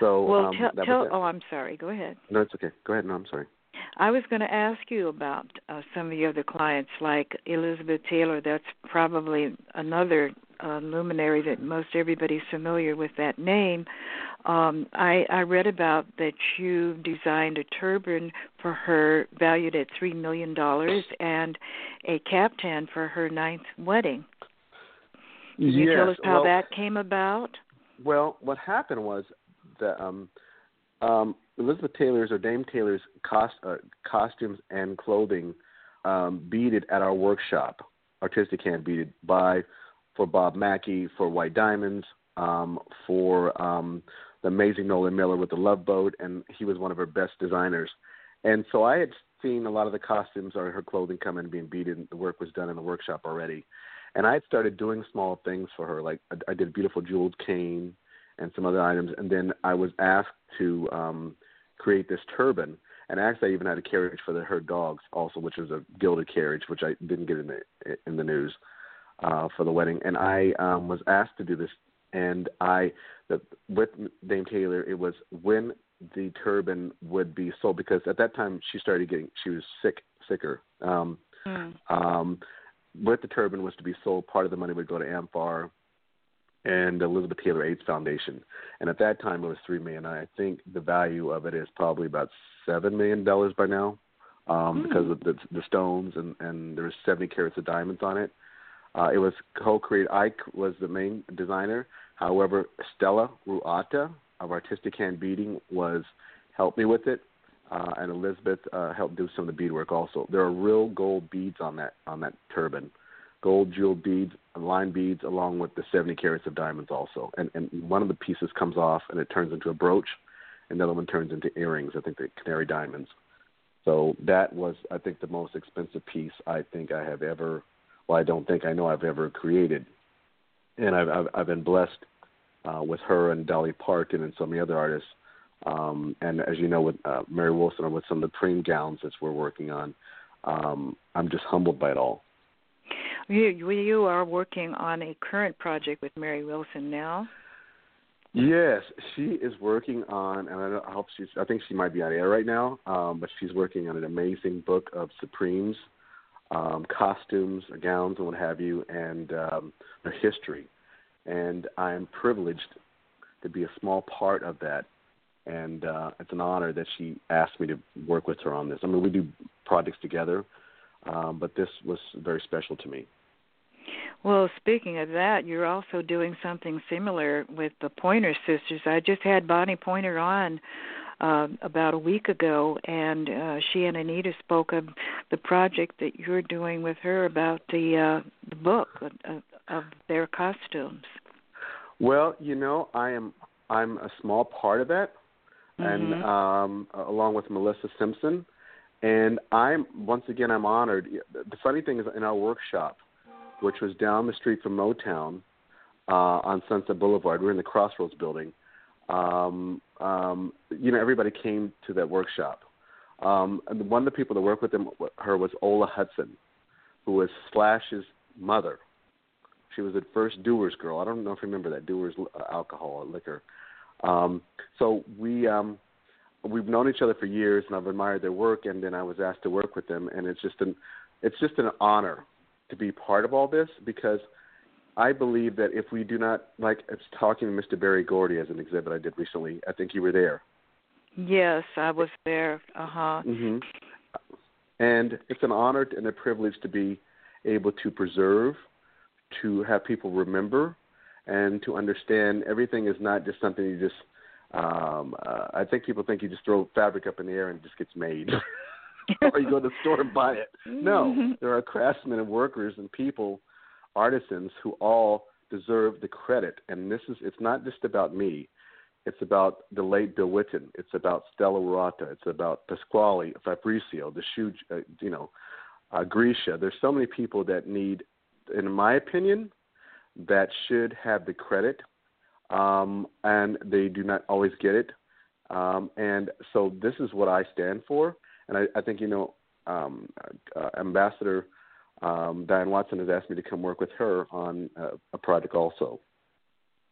So Well, um, tell, tell oh, I'm sorry. Go ahead. No, it's okay. Go ahead. No, I'm sorry. I was going to ask you about uh, some of your other clients, like Elizabeth Taylor. That's probably another uh, luminary that most everybody's familiar with that name. Um, I, I read about that you designed a turban for her valued at three million dollars and a caftan for her ninth wedding. Can you yes, tell us how well, that came about? Well, what happened was that um, um, Elizabeth Taylor's or Dame Taylor's cost, uh, costumes and clothing um, beaded at our workshop, artistic hand beaded by for Bob Mackie, for White Diamonds, um, for um, the amazing Nolan Miller with the Love Boat, and he was one of her best designers. And so I had seen a lot of the costumes or her clothing come in being beaded. The work was done in the workshop already, and I had started doing small things for her. Like I, I did a beautiful jeweled cane and some other items, and then I was asked to um, create this turban. And actually, I even had a carriage for the, her dogs also, which was a gilded carriage, which I didn't get in the in the news uh, for the wedding. And I um, was asked to do this, and I the, with Dame Taylor, it was when the turban would be sold because at that time she started getting she was sick sicker. Um, Mm. um, with the turban was to be sold. Part of the money would go to AMFAR and Elizabeth Taylor AIDS Foundation. And at that time, it was three million. I think the value of it is probably about seven million dollars by now, um, Hmm. because of the, the stones and and there was seventy carats of diamonds on it. Uh, it was co-created. I was the main designer. However, Stella Ruata of Artistic Hand Beading was helped me with it, uh, and Elizabeth uh, helped do some of the beadwork also. There are real gold beads on that on that turban, gold jeweled beads, line beads, along with the 70 carats of diamonds also. And and one of the pieces comes off and it turns into a brooch, and the other one turns into earrings. I think the canary diamonds. So that was, I think, the most expensive piece I think I have ever. Well, I don't think I know I've ever created, and I've I've, I've been blessed uh, with her and Dolly Parton and so many other artists. Um, and as you know, with uh, Mary Wilson or with some of the preem gowns that we're working on, um, I'm just humbled by it all. You you are working on a current project with Mary Wilson now. Yes, she is working on, and I, don't- I hope she's. I think she might be on air right now, um, but she's working on an amazing book of Supremes, um, costumes, gowns, and what have you, and um, their history. And I'm privileged to be a small part of that, and uh, it's an honor that she asked me to work with her on this. I mean, we do projects together, um, but this was very special to me. Well, speaking of that, you're also doing something similar with the Pointer Sisters. I just had Bonnie Pointer on uh, about a week ago, and uh, she and Anita spoke of the project that you're doing with her about the uh, the book of, of their costumes. Well, you know, I am I'm a small part of that, and Mhm. um, along with Melissa Simpson, and I'm once again I'm honored. The funny thing is, in our workshop, which was down the street from Motown uh, on Sunset Boulevard, we're in the Crossroads building. Um, um, you know, everybody came to that workshop. Um, and one of the people that worked with her was Ola Hudson, who was Slash's mother. She was the first Dewar's girl. I don't know if you remember that Dewar's uh, alcohol or liquor. Um, so we um, we've known each other for years, and I've admired their work. And then I was asked to work with them, and it's just an it's just an honor to be part of all this because I believe that if we do not like it's talking to Mr. Berry Gordy as an exhibit I did recently. I think you were there. Yes, I was there. Uh huh. hmm And it's an honor and a privilege to be able to preserve, to have people remember, and to understand everything is not just something you just. Um, uh, I think people think you just throw fabric up in the air and it just gets made, or you go to the store and buy it. No, there are craftsmen and workers and people, artisans who all deserve the credit. And this is it's not just about me. It's about the late Bill Whitten. It's about Stella Ruata. It's about Pasquale Fabrizio, the shoe, uh, you know, uh, Grisha. There's so many people that need, in my opinion, that should have the credit, um, and they do not always get it. Um, and so this is what I stand for. And I, I think you know, um, uh, Ambassador um, Diane Watson has asked me to come work with her on uh, a project also.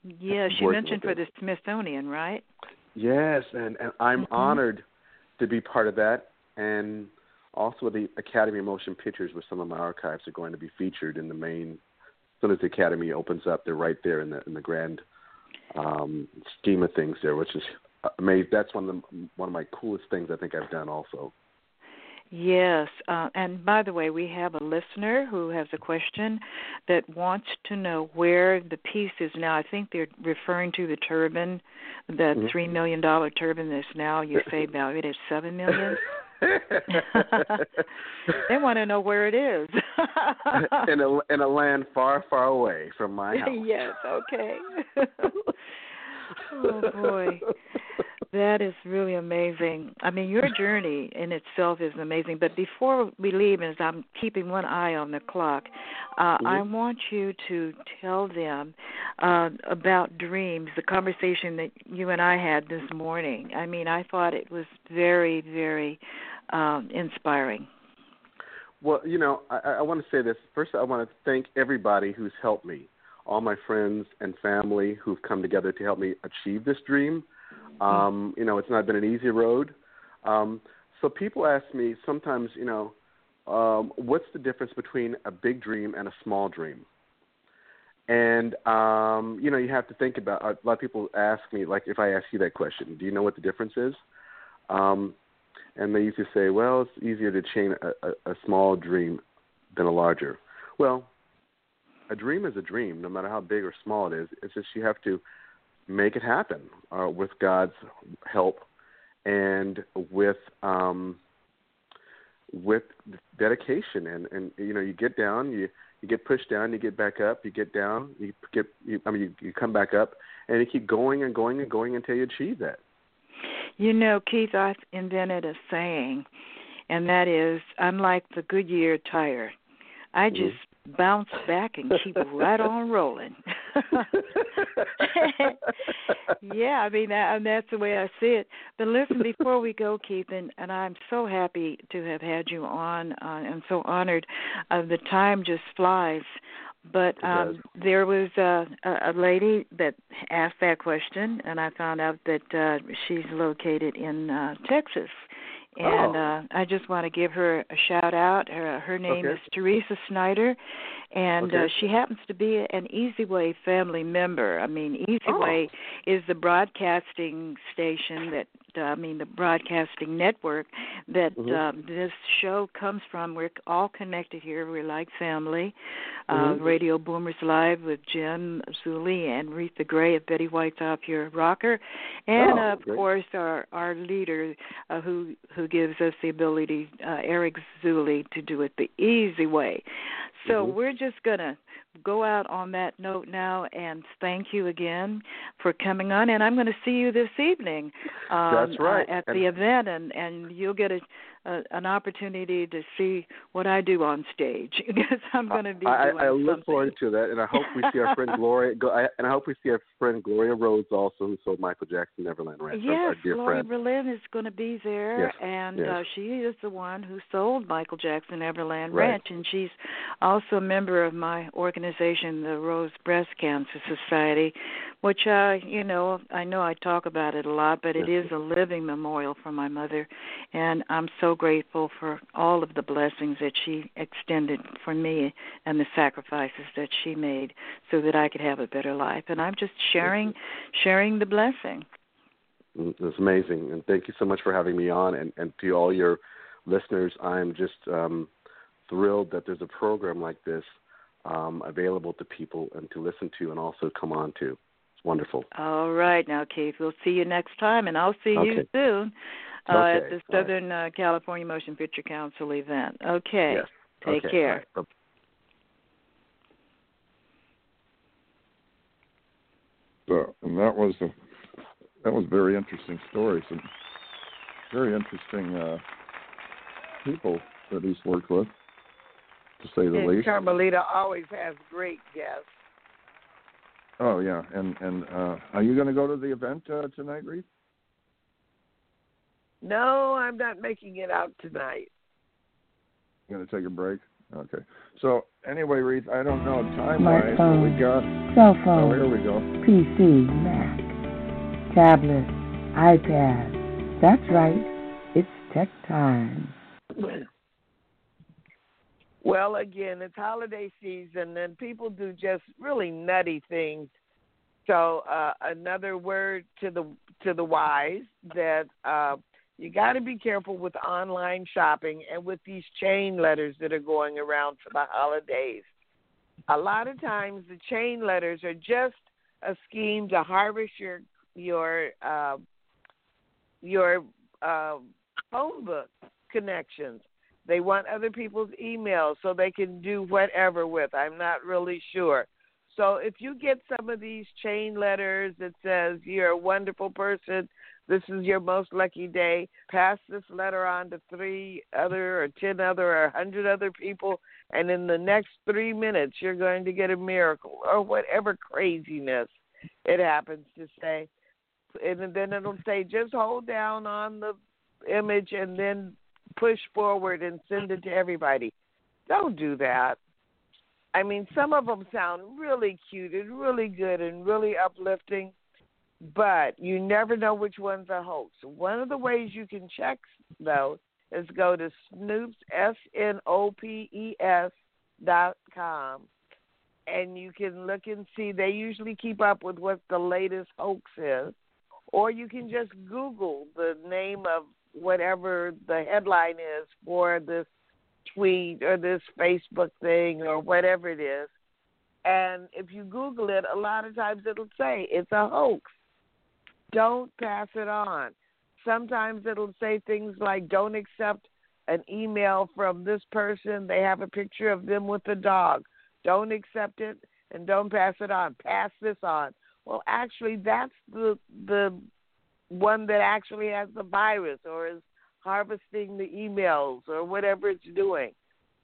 Yeah, she mentioned for the Smithsonian, right? Yes, and, and I'm Mhm. honored to be part of that. and also the Academy of Motion Pictures, where some of my archives are going to be featured in the main. As soon as the Academy opens up, they're right there in the in the grand um, scheme of things there, which is amazing. That's one of the, one of my coolest things I think I've done also. Yes, uh, and by the way, we have a listener who has a question that wants to know where the piece is now. I think they're referring to the turban, the Mm-hmm. three million dollar turban that's now you say valued at seven million. they want to know where it is. in a in a land far, far away from my house. yes, okay. oh boy. That is really amazing. I mean, your journey in itself is amazing. But before we leave, as I'm keeping one eye on the clock, uh, Mm-hmm. I want you to tell them uh, about dreams, the conversation that you and I had this morning. I mean, I thought it was very, very um, inspiring. Well, you know, I, I want to say this. First, I want to thank everybody who's helped me, all my friends and family who've come together to help me achieve this dream. Um, you know, it's not been an easy road. Um, so people ask me sometimes, you know, um, what's the difference between a big dream and a small dream? And um, you know, you have to think about. A lot of people ask me, like, if I ask you that question, do you know what the difference is? Um, and they used to say, well, it's easier to chain a, a, a small dream than a larger. Well, a dream is a dream, no matter how big or small it is. It's just you have to make it happen uh, with God's help and with um, with dedication. And and you know, you get down, you you get pushed down, you get back up, you get down, you get, you, I mean, you, you come back up, and you keep going and going and going until you achieve that. You know, Keith, I've invented a saying, and that is, I'm like the Goodyear tire. I Mm-hmm. just bounce back and keep right on rolling. yeah, I mean that, and that's the way I see it. But listen, before we go, Keith, and, and I'm so happy to have had you on, uh, and so honored. Uh, the time just flies. But um, there was uh, a, a lady that asked that question, and I found out that uh, she's located in uh, Texas. And Oh. uh, I just want to give her a shout out. Her, her name Okay. is Teresa Snyder, and uh, she happens to be an Easy Way family member. I mean, Easy Oh. Way is the broadcasting station that uh, I mean the broadcasting network that Mhm. um, this show comes from. We're all connected here. We're like family. Uh, Mhm. Radio Boomers Live with Jim Zuley and Reatha Grey of Betty White's Off Your Rocker, and Oh, of great. course our our leader uh, who who gives us the ability, uh, Eric Zuley, to do it the easy way. So Mhm. we're just gonna go out on that note now and thank you again for coming on and I'm going to see you this evening um, That's right. uh, at And- the event and and you'll get a, a an opportunity to see what I do on stage because I'm going to be I, doing I look something. forward to that, and I hope we see our friend Gloria. Go, I, and I hope we see our friend Gloria Rhodes also, who sold Michael Jackson Neverland Ranch. Yes, Gloria. Berlin is going to be there, Yes, and yes. uh, she is the one who sold Michael Jackson Neverland Right. Ranch, and she's also a member of my organization, the Rose Breast Cancer Society, which uh, you know I know I talk about it a lot, but it Yes. is a living memorial for my mother, and I'm so grateful for all of the blessings that she extended for me and the sacrifices that she made so that I could have a better life, and I'm just sharing sharing the blessing. Mm, It's amazing, and thank you so much for having me on. And, and to all your listeners, I'm just um, thrilled that there's a program like this um, available to people and to listen to, and also come on to. It's wonderful. All right, now, Keith, we'll see you next time, and I'll see you soon uh, Okay, at the all right. Southern uh, California Motion Picture Council event. Okay. Yes. Take Okay, care. all right. Bye- So, and that was a that was very interesting stories and very interesting uh, people that he's worked with, to say the And least. Carmelita always has great guests. Oh yeah, and and uh, are you going to go to the event uh, tonight, Reed? No, I'm not making it out tonight. You going to take a break? Okay. So anyway, Reed, I don't know time wise, but Smartphone, we got. cell phone. Oh, phone, here we go. PC, Mac, tablet, iPad. That's right. It's Tech time. Well, again, it's holiday season, and people do just really nutty things. So, uh, another word to the to the wise that uh, you got to be careful with online shopping and with these chain letters that are going around for the holidays. A lot of times, the chain letters are just a scheme to harvest your your uh, your uh, phone book connections. They want other people's emails so they can do whatever with. I'm not really sure. So if you get some of these chain letters that says you're a wonderful person, this is your most lucky day. Pass this letter on to three other or ten other or a hundred other people, and in the next three minutes, you're going to get a miracle or whatever craziness it happens to say. And then it'll say, just hold down on the image and then push forward and send it to everybody. Don't do that. I mean, some of them sound really cute and really good and really uplifting but you never know which one's a hoax. One of the ways you can check, though, is go to Snopes, S N O P E S dot com, and you can look and see. They usually keep up with what the latest hoax is, or you can just Google the name of whatever the headline is for this tweet or this Facebook thing or whatever it is. And if you Google it, a lot of times it'll say it's a hoax don't pass it on. Sometimes it'll say things like, don't accept an email from this person. They have a picture of them with a dog. Don't accept it and don't pass it on. Pass this on. Well, actually, that's the the one that actually has the virus or is harvesting the emails or whatever it's doing.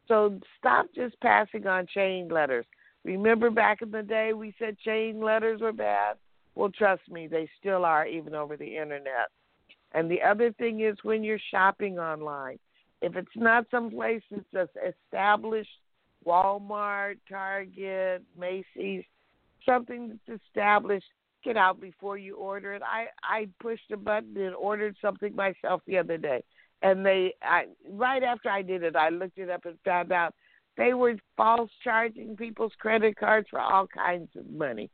So stop just passing on chain letters. Remember back in the day we said chain letters were bad? Well, trust me, they still are, even over the internet. And the other thing is when you're shopping online, if it's not someplace that's established, Walmart, Target, Macy's, something that's established, get out before you order it. I I pushed a button and ordered something myself the other day, and they I right after I did it, I looked it up and found out they were false charging people's credit cards for all kinds of money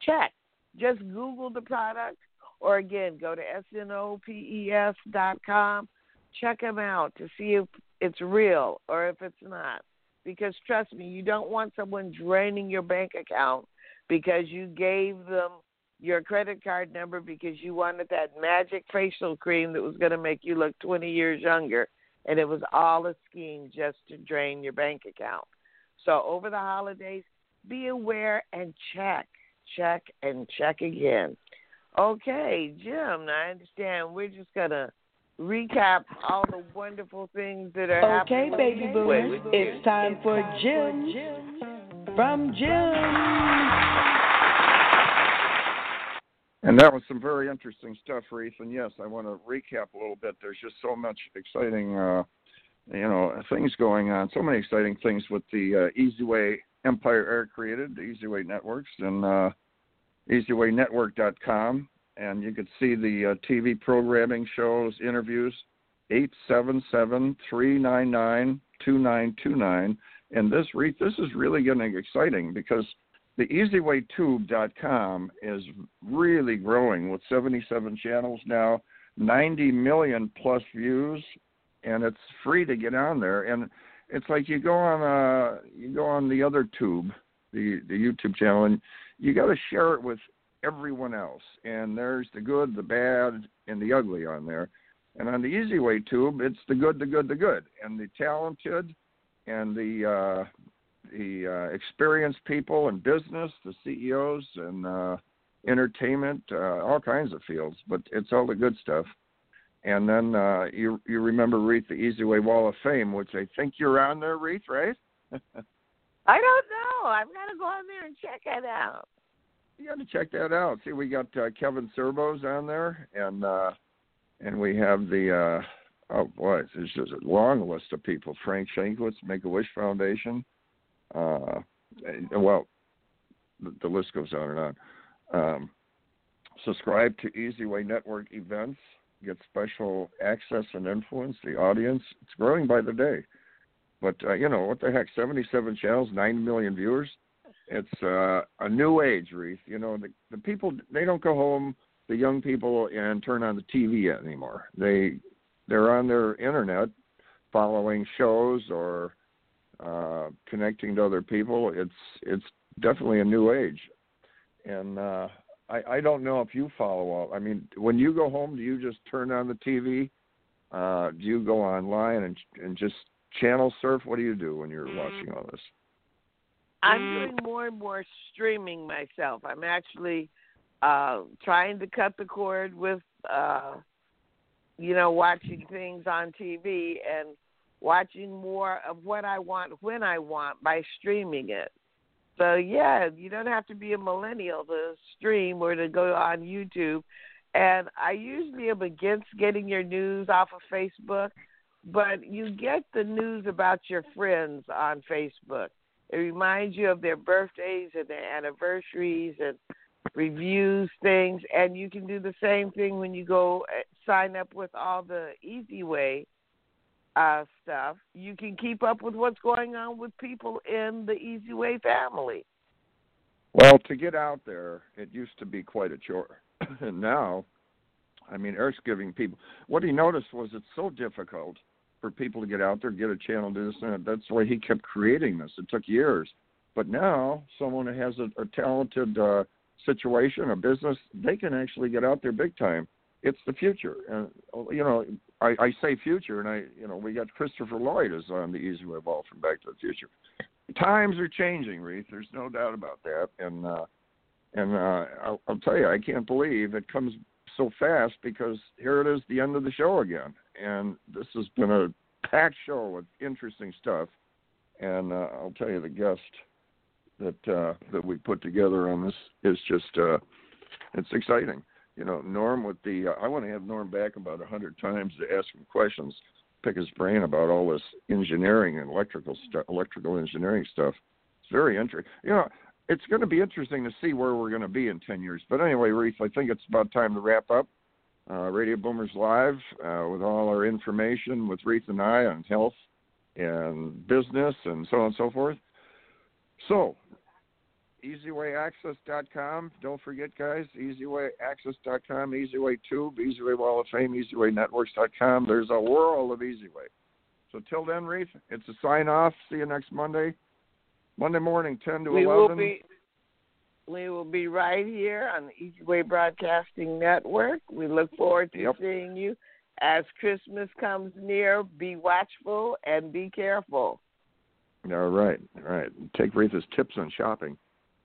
check. Just Google the product, or again, go to snopes dot com. Check them out to see if it's real or if it's not. Because trust me, you don't want someone draining your bank account because you gave them your credit card number because you wanted that magic facial cream that was going to make you look 20 years younger. And it was all a scheme just to drain your bank account. So over the holidays, be aware and check check, and check again. Okay, Jim, I understand we're just going to recap all the wonderful things that are okay, happening. Okay, baby boomers, it's time for Jim from Jim. And that was some very interesting stuff, Reese. And yes, I want to recap a little bit. There's just so much exciting, uh, you know, things going on. So many exciting things with the uh, Easy Way Empire Air created, the Easy Way Networks, and uh, EasyWayNetwork.com. And you can see the uh, TV programming shows, interviews, 877 399 2929. And this, re- this is really getting exciting because the EasyWayTube.com is really growing with 77 channels now, 90 million plus views, and it's free to get on there. And it's like you go on uh you go on the other tube, the the YouTube channel, and you got to share it with everyone else. And there's the good, the bad, and the ugly on there. And on the Easy Way tube, it's the good, the good, the good, and the talented, and the uh, the uh, experienced people in business, the CEOs, and uh, entertainment, uh, all kinds of fields. But it's all the good stuff. And then uh, you you remember Reatha the Easy Way Wall of Fame, which I think you're on there, Reatha, right? I don't know. I've got to go on there and check it out. You got to check that out. See, we got uh, Kevin Cerbos on there, and uh, and we have the uh, oh boy, there's just a long list of people. Frank Shankwitz, Make a Wish Foundation. Uh, and, well, the, the list goes on and on. Um, subscribe to Easy Way Network events get special access and influence. The audience it's growing by the day. But uh, you know what the heck? Seventy-seven channels, nine million viewers. It's uh, a new age, Reatha. You know the the people they don't go home. The young people and turn on the TV anymore. They they're on their internet, following shows or uh, connecting to other people. It's it's definitely a new age, and uh, I I don't know if you follow all. I mean, when you go home, do you just turn on the TV? Uh, do you go online and and just channel surf? What do you do when you're watching all this? I'm doing more and more streaming myself. I'm actually uh trying to cut the cord with uh you know watching things on TV and watching more of what I want when I want by streaming it. So yeah, you don't have to be a millennial to stream or to go on YouTube. And I usually am against getting your news off of Facebook, but you get the news about your friends on Facebook. It reminds you of their birthdays and their anniversaries and reviews things and you can do the same thing when you go uh, sign up with all the easy way uh, stuff, you can keep up with what's going on with people in the Easy Way family. Well, to get out there, it used to be quite a chore, and now, I mean, Eric's giving people. What he noticed was it's so difficult for people to get out there, get a channel, do this and that. That's why he kept creating this. It took years, but now someone who has a, a talented uh, situation, a business, they can actually get out there big time it's the future. And you know, I, I say future, and I, you know, we got Christopher Lloyd is on the Easy Way Ball from Back to the Future. Times are changing, Reatha. There's no doubt about that. And uh, and uh, I'll, I'll tell you, I can't believe it comes so fast because here it is, the end of the show again. And this has been a packed show with interesting stuff. And uh, I'll tell you, the guest that uh, that we put together on this is just uh, it's exciting you know, Norm with the. Uh, I want to have Norm back about a hundred times to ask him questions, pick his brain about all this engineering and electrical electrical engineering stuff. It's very interesting. You know, it's going to be interesting to see where we're going to be in ten years. But anyway, Reatha, I think it's about time to wrap up. Uh, Radio Boomers Live uh, with all our information with Reatha and I on health and business and so on and so forth. So, EasyWayAccess.com. Don't forget, guys, EasyWayAccess.com, EasyWayTube, EasyWay Wall of Fame, EasyWayNetworks.com. There's a world of EasyWay. So till then, Reatha, it's a sign off. See you next Monday. Monday morning, 10 to we 11. Will be, we will be right here on the EasyWay Broadcasting Network. We look forward to yep. seeing you. As Christmas comes near, be watchful and be careful. All right, all right. Take Reatha's tips on shopping.